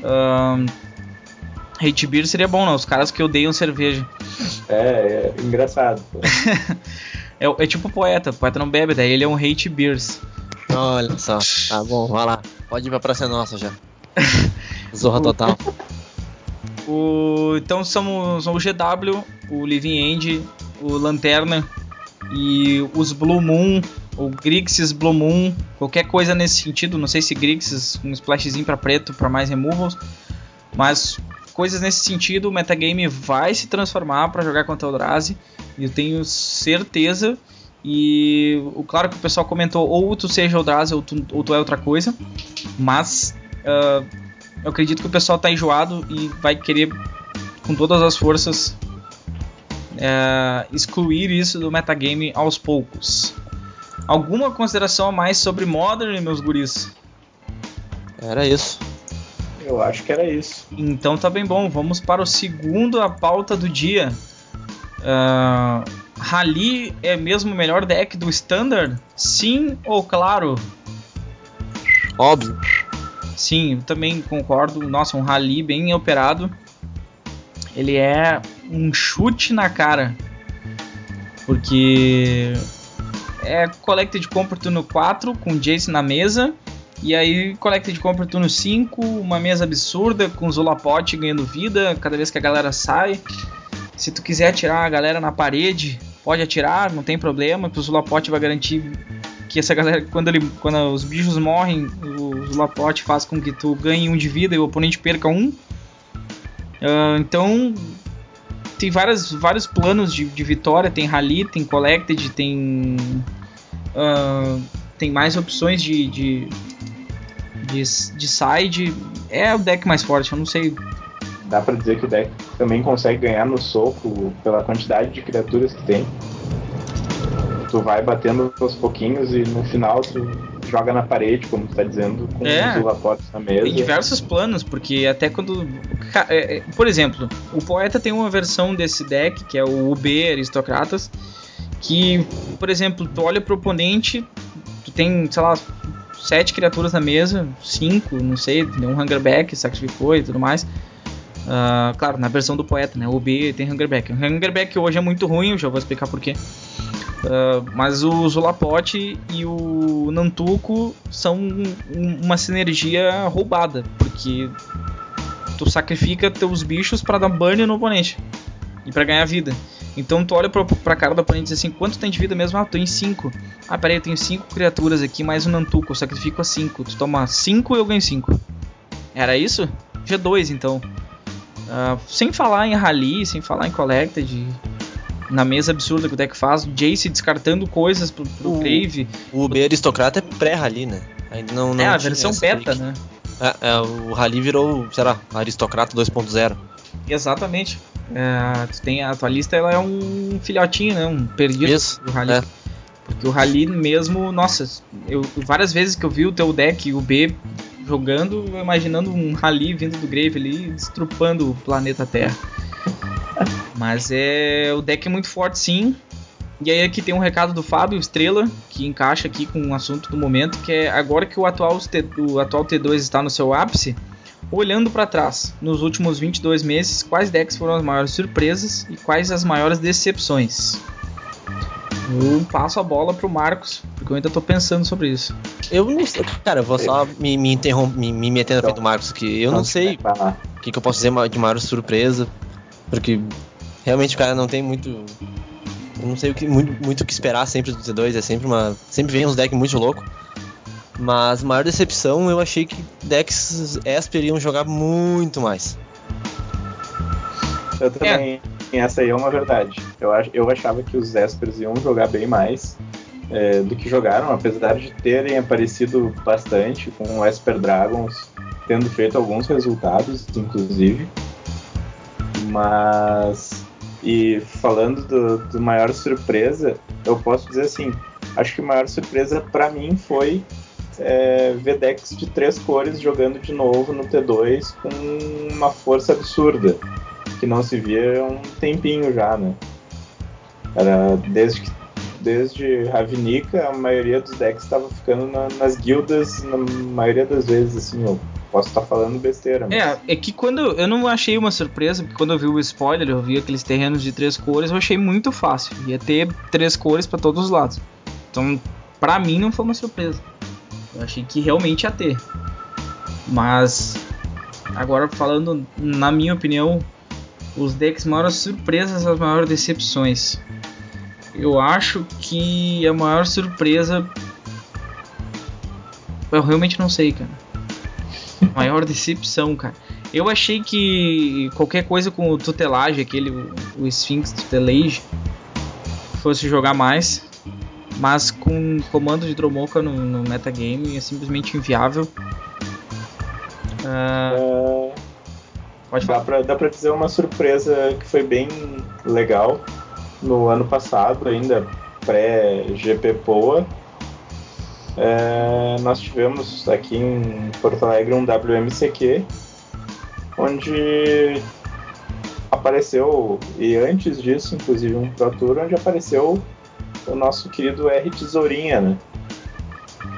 Ahn, hate Beer seria bom, não? Os caras que odeiam cerveja. É, é engraçado. É, é tipo poeta, o poeta não bebe, daí ele é um Hate Beers. Olha só. Tá bom, vai lá. Pode ir pra Praça Nossa já. Zorra total. O, então são, são o GW, o Living End, o Lanterna e os Blue Moon, o Grixis Blue Moon, qualquer coisa nesse sentido. Não sei se Grixis, um splashzinho pra preto para mais removals, mas coisas nesse sentido. O metagame vai se transformar para jogar contra o Eldrazi, eu tenho certeza. E claro que o pessoal comentou ou tu seja Eldrazi ou tu, ou tu é outra coisa, mas ah, eu acredito que o pessoal tá enjoado e vai querer com todas as forças é, excluir isso do metagame aos poucos. Alguma consideração a mais sobre Modern, meus guris? Era isso. Eu acho que era isso. Então tá bem bom, vamos para o segundo a pauta do dia. Ah, Rally é mesmo o melhor deck do Standard? Sim ou claro? Óbvio. Sim, eu também concordo. Nossa, um rally bem operado. Ele é um chute na cara. Porque é Collected Compra turno 4 com Jace na mesa. E aí Collected Compra turno 5, uma mesa absurda com Zulapot ganhando vida cada vez que a galera sai. Se tu quiser atirar a galera na parede, pode atirar, não tem problema, que o Zulapot vai garantir que essa galera, quando, ele, quando os bichos morrem, o Zulapot faz com que tu ganhe um de vida e o oponente perca um. Ah, então, tem várias, vários planos de, de vitória: tem Rally, tem Collected, tem. ah, tem mais opções de, de, de, de side. É o deck mais forte, eu não sei. Dá pra dizer que o deck também consegue ganhar no soco pela quantidade de criaturas que tem. Tu vai batendo aos pouquinhos e no final tu joga na parede, como tu tá dizendo, com É. os holofotes na mesa. Tem diversos planos, porque até quando. é, é, Por exemplo, o poeta tem uma versão desse deck, que é o UB Aristocratas, que, por exemplo, tu olha pro oponente, tu tem, sei lá, sete criaturas na mesa, cinco, não sei, deu um Hungerback, sacrificou e tudo mais. Ah, claro, na versão do poeta, né? O UB tem Hungerback. O Hungerback hoje é muito ruim, eu já vou explicar porquê. Ah, mas o Zulapote e o Nantuko são um- um- uma sinergia roubada, porque tu sacrifica teus bichos pra dar burn no oponente e pra ganhar vida. Então tu olha pra, pra cara do oponente e diz assim: quanto tem de vida mesmo? Ah, tô em 5. Ah, peraí, eu tenho 5 criaturas aqui, mais um Nantuko, eu sacrifico a 5. Tu toma 5 e eu ganho 5. Era isso? G2 então. Ah, sem falar em Rally, sem falar em Collected, na mesa absurda que o deck faz, Jace descartando coisas pro, pro O- Grave. O B Aristocrata é pré-rally, né? Ainda não, não é, a versão beta, né? É, é, o Rally virou, sei lá, Aristocrata 2.0. Exatamente. É, tu tem a tua lista, ela é um filhotinho, né? Um perdido Isso, do Rally. é. Porque o Rally mesmo, nossa, eu várias vezes que eu vi o teu deck, o B jogando, imaginando um Rally vindo do Grave ali, destrupando o planeta Terra. Mas é o deck é muito forte sim. E aí aqui tem um recado do Fábio Estrela, que encaixa aqui com um assunto do momento, que é agora que o atual, o atual T2 está no seu ápice, olhando para trás, nos últimos 22 meses, quais decks foram as maiores surpresas e quais as maiores decepções? Eu passo a bola pro Marcos, porque eu ainda tô pensando sobre isso. Eu não sei, cara, eu vou só me, me interromper, me, me meter na frente do Marcos aqui. Eu não sei Vai lá. o que, que eu posso dizer de maior surpresa, porque realmente o cara não tem muito. Eu não sei o que, muito, muito o que esperar sempre do T2, é sempre uma. Sempre vem uns decks muito louco. Mas maior decepção eu achei que decks Esper iam jogar muito mais. Eu também. Essa aí é uma verdade. Eu, eu achava que os Espers iam jogar bem mais é, do que jogaram, apesar de terem aparecido bastante com o Esper Dragons, tendo feito alguns resultados, inclusive. Mas. E falando do, do maior surpresa, eu posso dizer assim: acho que a maior surpresa pra mim foi é, ver decks de três cores jogando de novo no T2 com uma força absurda que não se via há um tempinho já, né? Era desde que desde Ravnica, a maioria dos decks estava ficando na- nas guildas, na maioria das vezes, assim, eu posso estar falando besteira, mas É, é que quando eu não achei uma surpresa, porque quando eu vi o spoiler, eu vi aqueles terrenos de três cores, eu achei muito fácil. Ia ter três cores pra todos os lados. Então, pra mim não foi uma surpresa. Eu achei que realmente ia ter. Mas agora falando na minha opinião, os decks maiores surpresas, as maiores decepções. Eu acho que a maior surpresa eu realmente não sei, cara. Maior decepção, cara. Eu achei que qualquer coisa com o tutelage, aquele, o, Sphinx Tutelage, fosse jogar mais. Mas com comando de Dromoka no, no metagame é simplesmente inviável. É, pode dá, falar. pra, dá pra dizer uma surpresa que foi bem legal no ano passado, ainda pré-GP Poa. É, nós tivemos aqui em Porto Alegre um WMCQ, onde apareceu, e antes disso, inclusive um Pro Tour, onde apareceu o nosso querido R Tesourinha, né?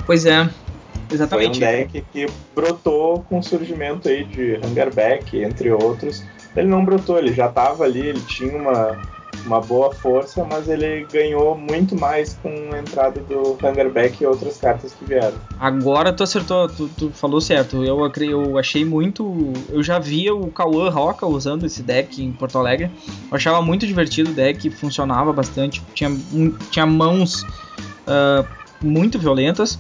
Pois é, Foi um exatamente. deck que brotou com o surgimento aí de Hungerback, entre outros. Ele não brotou, ele já estava ali, ele tinha uma, uma boa força, mas ele ganhou muito mais com a entrada do Hungerback e outras cartas que vieram. Agora tu acertou, tu, tu falou certo. Eu, eu achei muito. Eu já via o Cauã Roca usando esse deck em Porto Alegre. Eu achava muito divertido o deck, funcionava bastante. Tinha, mu- tinha mãos ah, muito violentas,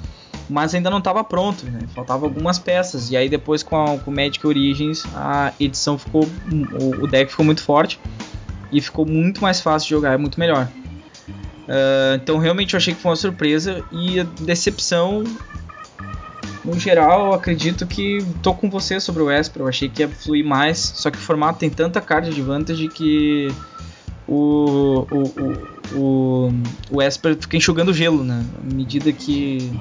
mas ainda não estava pronto, né? Faltava algumas peças. E aí depois com, com o Magic Origins a edição ficou. O, o deck ficou muito forte e ficou muito mais fácil de jogar, é muito melhor. Ah, então realmente eu achei que foi uma surpresa e a decepção no geral, eu acredito que tô com você sobre o Esper. Eu achei que ia fluir mais, só que o formato tem tanta card advantage que o, o, o, o, o Esper fica enxugando gelo, né? À medida que.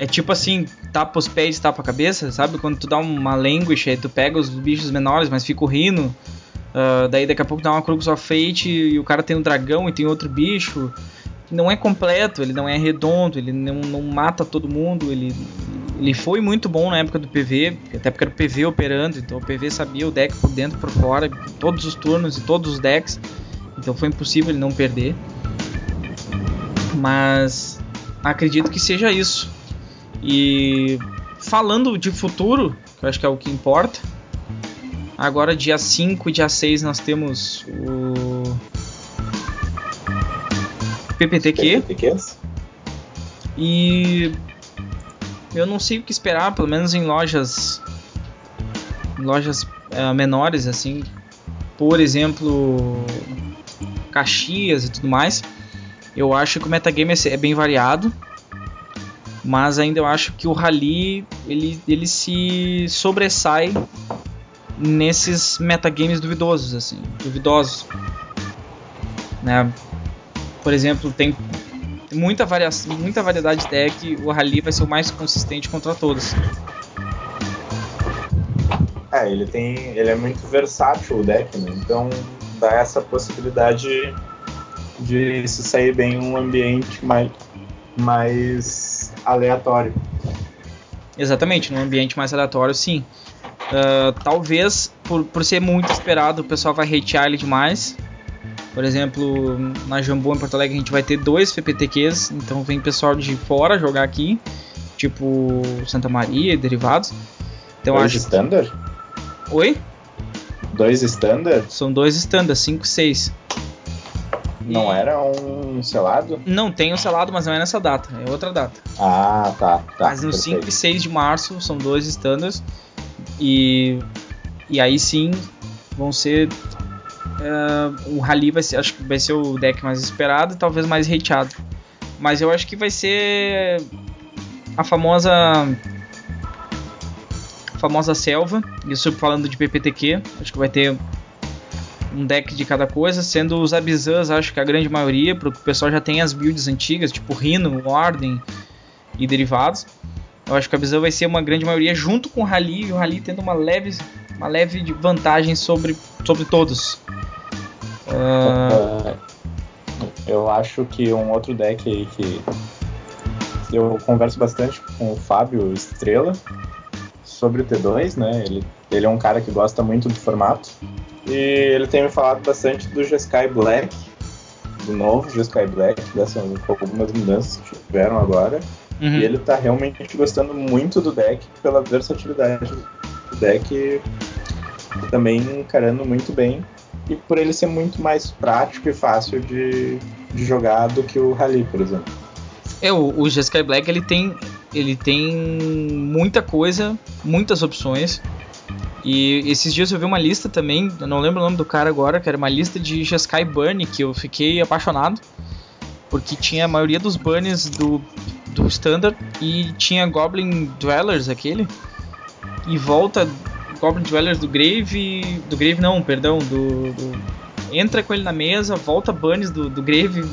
É tipo assim, tapa os pés, tapa a cabeça, sabe? Quando tu dá uma languish, aí tu pega os bichos menores, mas fica o rino. Uh, daí daqui a pouco dá uma Crux of Fate e o cara tem um dragão e tem outro bicho não é completo, ele não é redondo, ele não, não mata todo mundo, ele, ele foi muito bom na época do PV, até porque era o PV operando, então o PV sabia o deck por dentro e por fora, todos os turnos e todos os decks, então foi impossível ele não perder. Mas acredito que seja isso. E falando de futuro, que eu acho que é o que importa, agora dia 5 e dia 6 nós temos o PPTQ. PPTQs. E eu não sei o que esperar, pelo menos em lojas lojas uh, menores assim, por exemplo, Caxias e tudo mais. Eu acho que o metagame é bem variado, mas ainda eu acho que o Rally ele, ele se sobressai nesses metagames duvidosos assim, duvidosos, né? por exemplo, tem muita, variação, muita variedade de deck, o Rally vai ser o mais consistente contra todos. É, ele tem. ele é muito versátil o deck, né? Então dá essa possibilidade de se sair bem em um ambiente mais, mais aleatório. Exatamente, num ambiente mais aleatório, sim. Uh, talvez por, por ser muito esperado, o pessoal vai hatear ele demais. Por exemplo, na Jambô em Porto Alegre a gente vai ter dois PPTQs, então vem pessoal de fora jogar aqui, tipo Santa Maria e derivados. Então dois acho... standard? Oi? Dois standard? São dois standard, 5 6. Não e... era um selado? Não, tem um selado, mas não é nessa data, é outra data. Ah, tá. tá mas no 5 e 6 de março são dois standards. E, e aí sim vão ser Uh, o Rally vai ser, acho que vai ser o deck mais esperado e talvez mais hateado. Mas eu acho que vai ser a famosa a famosa selva. Isso falando de PPTQ, acho que vai ter um deck de cada coisa, sendo os Abizans, acho que a grande maioria, porque o pessoal já tem as builds antigas, tipo Rhino, Ordem e derivados. Eu acho que a Abizan vai ser uma grande maioria junto com o Rally, e o Rally tendo uma leve, uma leve vantagem sobre, sobre todos. Uh... Eu acho que um outro deck aí que eu converso bastante com o Fábio Estrela sobre o T2, né? Ele, ele é um cara que gosta muito do formato. E ele tem me falado bastante do G-Sky Black, do novo G-Sky Black, dessas algumas mudanças que tiveram agora. Uhum. E ele tá realmente gostando muito do deck pela versatilidade do deck, também encarando muito bem e por ele ser muito mais prático e fácil de, de jogar do que o Rally, por exemplo. É, o, o Jeskai Black ele tem, ele tem muita coisa, muitas opções. E esses dias eu vi uma lista também, eu não lembro o nome do cara agora, que era uma lista de Jeskai Burn, que eu fiquei apaixonado. Porque tinha a maioria dos burns do, do Standard e tinha Goblin Dwellers aquele. E volta Goblin Dwellers do Grave. Do Grave não, perdão, do, do. entra com ele na mesa, volta bans do, do Grave,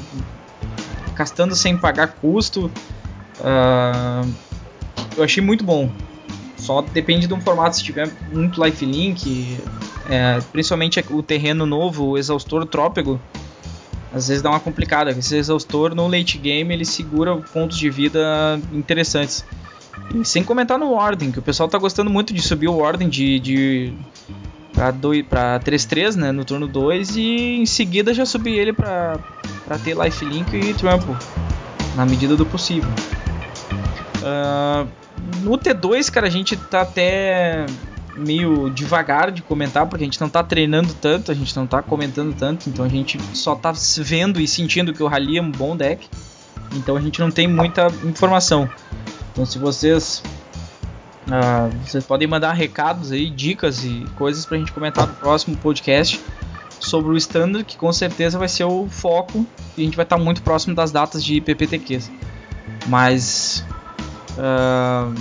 castando sem pagar custo. Uh, eu achei muito bom. Só depende de um formato, se tiver muito lifelink, é, principalmente o terreno novo, o exaustor trópico, às vezes dá uma complicada. Esse exaustor no late game ele segura pontos de vida interessantes. E sem comentar no Ordem, que o pessoal tá gostando muito de subir o Ordem de, de pra 3-3, né, no turno 2 e em seguida já subir ele pra, pra ter lifelink e trample, na medida do possível. Uh, no T2, cara, a gente tá até meio devagar de comentar, porque a gente não tá treinando tanto, a gente não tá comentando tanto, então a gente só tá vendo e sentindo que o Rally é um bom deck, então a gente não tem muita informação. Então se vocês uh, vocês podem mandar recados aí, dicas e coisas pra gente comentar no próximo podcast sobre o standard, que com certeza vai ser o foco e a gente vai estar muito próximo das datas de PPTQs. Mas Uh,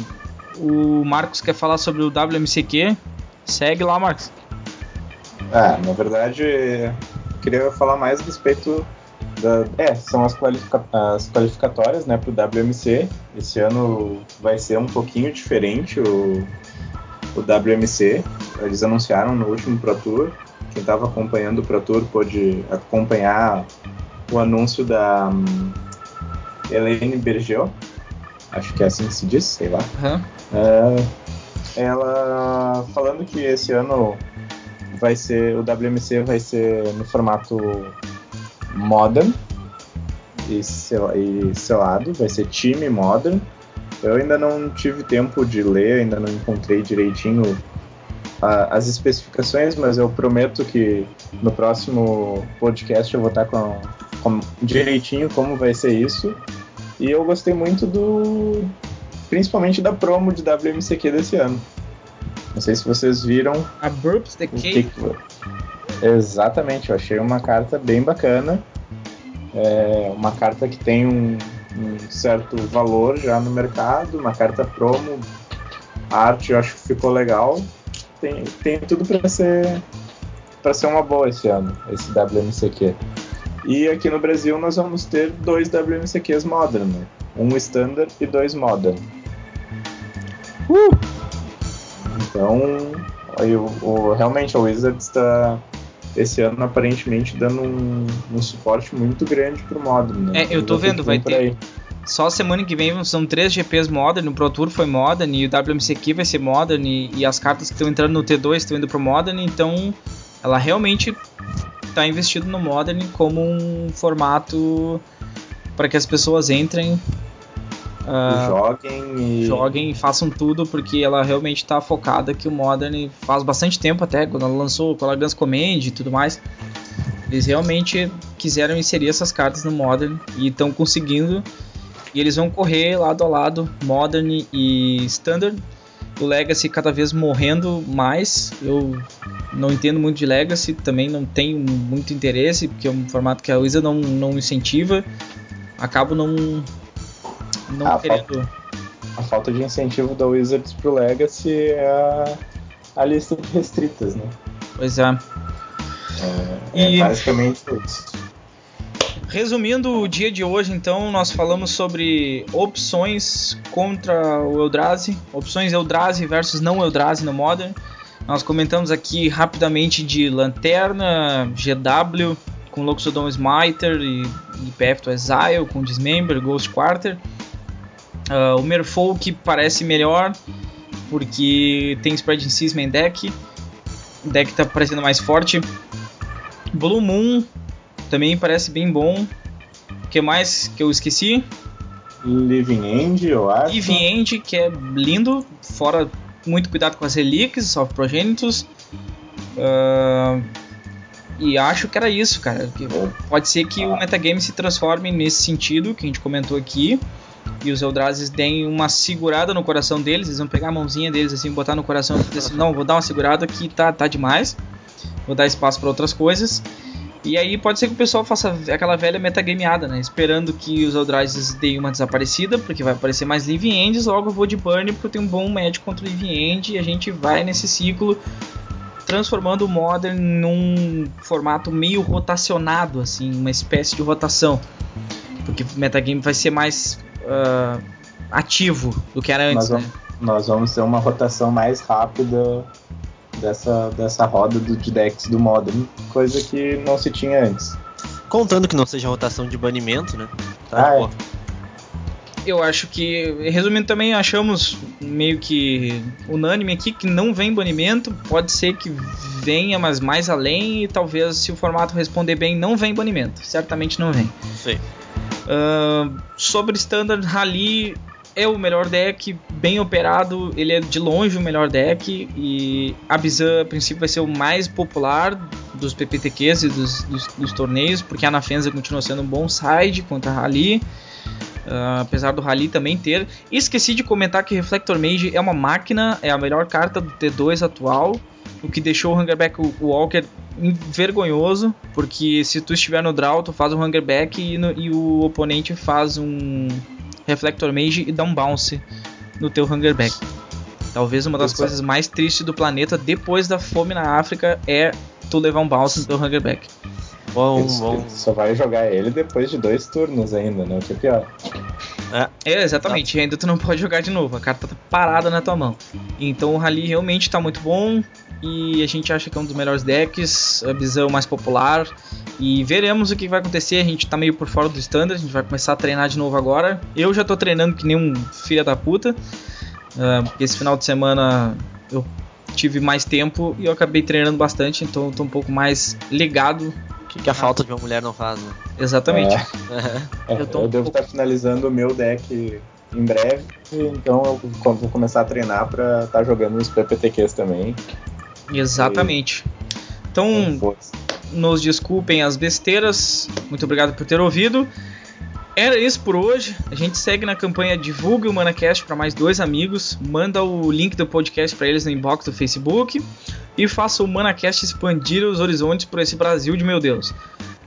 o Marcos quer falar sobre o WMCQ. Segue lá, Marcos. Ah, na verdade, eu queria falar mais a respeito da. É, são as, qualifica... as qualificatórias né, para o WMC. Esse ano vai ser um pouquinho diferente o, o WMC. Eles anunciaram no último Pro Tour. Quem estava acompanhando o Pro Tour pôde acompanhar o anúncio da um, Helene Bergel, acho que é assim que se diz, sei lá. Uhum. Uh, ela falando que esse ano vai ser o WMC vai ser no formato modern e, e selado, vai ser time modern. Eu ainda não tive tempo de ler, ainda não encontrei direitinho a, as especificações, mas eu prometo que no próximo podcast eu vou estar com, com direitinho como vai ser isso. E eu gostei muito do. Principalmente da promo de WMCQ desse ano. Não sei se vocês viram. A Burps the Cake. Que... Exatamente, eu achei uma carta bem bacana. É uma carta que tem um, um, certo valor já no mercado, uma carta promo. A arte eu acho que ficou legal. Tem, tem tudo para ser para ser uma boa esse ano, esse WMCQ. E aqui no Brasil nós vamos ter dois WMCQs Modern, né? Um Standard e dois Modern. Uh! Então, aí, o, o, realmente a Wizards está esse ano aparentemente dando um, um suporte muito grande pro Modern. Né? É, eu tô vendo, vai ter. Aí. Só semana que vem são três GPs Modern, o Pro Tour foi Modern e o WMCQ vai ser Modern e, e as cartas que estão entrando no T2 estão indo pro Modern, então ela realmente está investido no Modern como um formato para que as pessoas entrem. Uh, joguem e... joguem e façam tudo porque ela realmente está focada que o Modern faz bastante tempo até quando ela lançou a Guns Command e tudo mais eles realmente quiseram inserir essas cartas no Modern e estão conseguindo e eles vão correr lado a lado Modern e Standard o Legacy cada vez morrendo mais. Eu não entendo muito de Legacy, também não tenho muito interesse, porque é um formato que a Wizard não, não incentiva. Acabo não, não a querendo. Falta, a falta de incentivo da Wizards pro Legacy é a, a lista de restritas, né? Pois é. É, é e... basicamente isso. Resumindo o dia de hoje, então, nós falamos sobre opções contra o Eldrazi, opções Eldrazi versus não Eldrazi no Modern. Nós comentamos aqui rapidamente de Lanterna, GW com Loxodon Smiter e, e Path to Exile com Dismember, Ghost Quarter. Uh, o Merfolk parece melhor porque tem Spread in main deck. O deck está parecendo mais forte. Blue Moon também parece bem bom. O que mais que eu esqueci? Living End, eu acho. Living End, que é lindo, fora muito cuidado com as relíquias, soft progenitus. Uh, e acho que era isso, cara. Pode ser que o metagame se transforme nesse sentido que a gente comentou aqui. E os Eldrazi deem uma segurada no coração deles. Eles vão pegar a mãozinha deles assim, botar no coração e assim: Não, vou dar uma segurada que tá, tá demais. Vou dar espaço para outras coisas. E aí pode ser que o pessoal faça aquela velha metagameada, né? Esperando que os Eldrazi deem uma desaparecida, porque vai aparecer mais Living Ends, logo eu vou de Burn, porque eu tenho um bom match contra o Living End, e a gente vai nesse ciclo transformando o Modern num formato meio rotacionado, assim, uma espécie de rotação. Porque o metagame vai ser mais uh, ativo do que era antes, nós vamos, né? Nós vamos ter uma rotação mais rápida dessa, dessa roda do, de decks do Modern, coisa que não se tinha antes. Contando que não seja rotação de banimento, né? Tá, ah, é. Eu acho que, resumindo também, achamos meio que unânime aqui que não vem banimento. Pode ser que venha, mas mais além. E talvez, se o formato responder bem, não vem banimento. Certamente não vem. Sim. Uh, sobre Standard Rally, é o melhor deck, bem operado, ele é de longe o melhor deck e Abzan a princípio vai ser o mais popular dos PPTQs e dos, dos, dos torneios, porque a Anafenza continua sendo um bom side contra a Rally. Uh, apesar do Rally também ter. Esqueci de comentar que Reflector Mage é uma máquina, é a melhor carta do T2 atual, o que deixou o Hungerback Walker vergonhoso, porque se tu estiver no draw, tu faz o Hungerback e, no, e o oponente faz um Reflector Mage e dar um bounce no teu Hungerback. Talvez uma das Isso. coisas mais tristes do planeta depois da fome na África é tu levar um bounce no teu Hungerback. Bom, bom. Só vai jogar ele depois de dois turnos ainda, né? O que é pior. É, exatamente, e ainda tu não pode jogar de novo, a carta tá parada na tua mão. Então o Rally realmente tá muito bom e a gente acha que é um dos melhores decks, a visão mais popular. E veremos o que vai acontecer, a gente tá meio por fora do standard, a gente vai começar a treinar de novo agora. Eu já tô treinando que nem um filho da puta, porque esse final de semana eu tive mais tempo e eu acabei treinando bastante, então eu tô um pouco mais ligado. O que, que a falta de uma mulher não faz, né? Exatamente. É, Eu eu, tô um devo pouco- estar finalizando o meu deck em breve, então eu vou começar a treinar pra estar jogando os PPTQs também. Exatamente. Então, com força. nos desculpem as besteiras. Muito obrigado por ter ouvido. Era isso por hoje. A gente segue na campanha Divulgue o ManaCast para mais dois amigos. Manda o link do podcast para eles no inbox do Facebook. E faça o ManaCast expandir os horizontes por esse Brasil de meu Deus.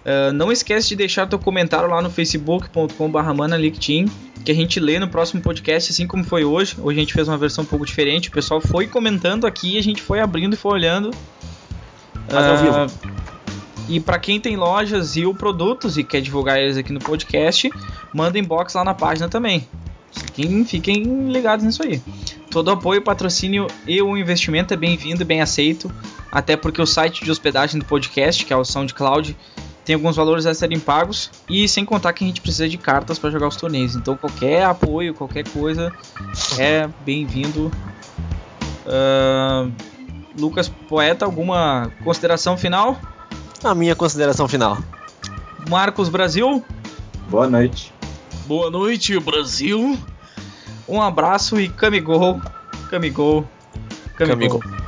Ah, não esquece de deixar teu comentário lá no facebook.com.br manalictin, que a gente lê no próximo podcast, assim como foi hoje. Hoje a gente fez uma versão um pouco diferente. O pessoal foi comentando aqui, a gente foi abrindo e foi olhando. Mas. Ah, e para quem tem lojas e ou produtos e quer divulgar eles aqui no podcast, manda inbox lá na página também. Fiquem, fiquem ligados nisso aí. Todo apoio, patrocínio e o investimento é bem-vindo e bem aceito. Até porque o site de hospedagem do podcast, que é o SoundCloud, tem alguns valores a serem pagos. E sem contar que a gente precisa de cartas para jogar os torneios. Então qualquer apoio, qualquer coisa é bem-vindo. Ah, Lucas Poeta, alguma consideração final? A minha consideração final. Marcos Brasil, Boa noite. boa noite, Brasil. Um abraço e Camigol, Camigol, Camigol. Camigol.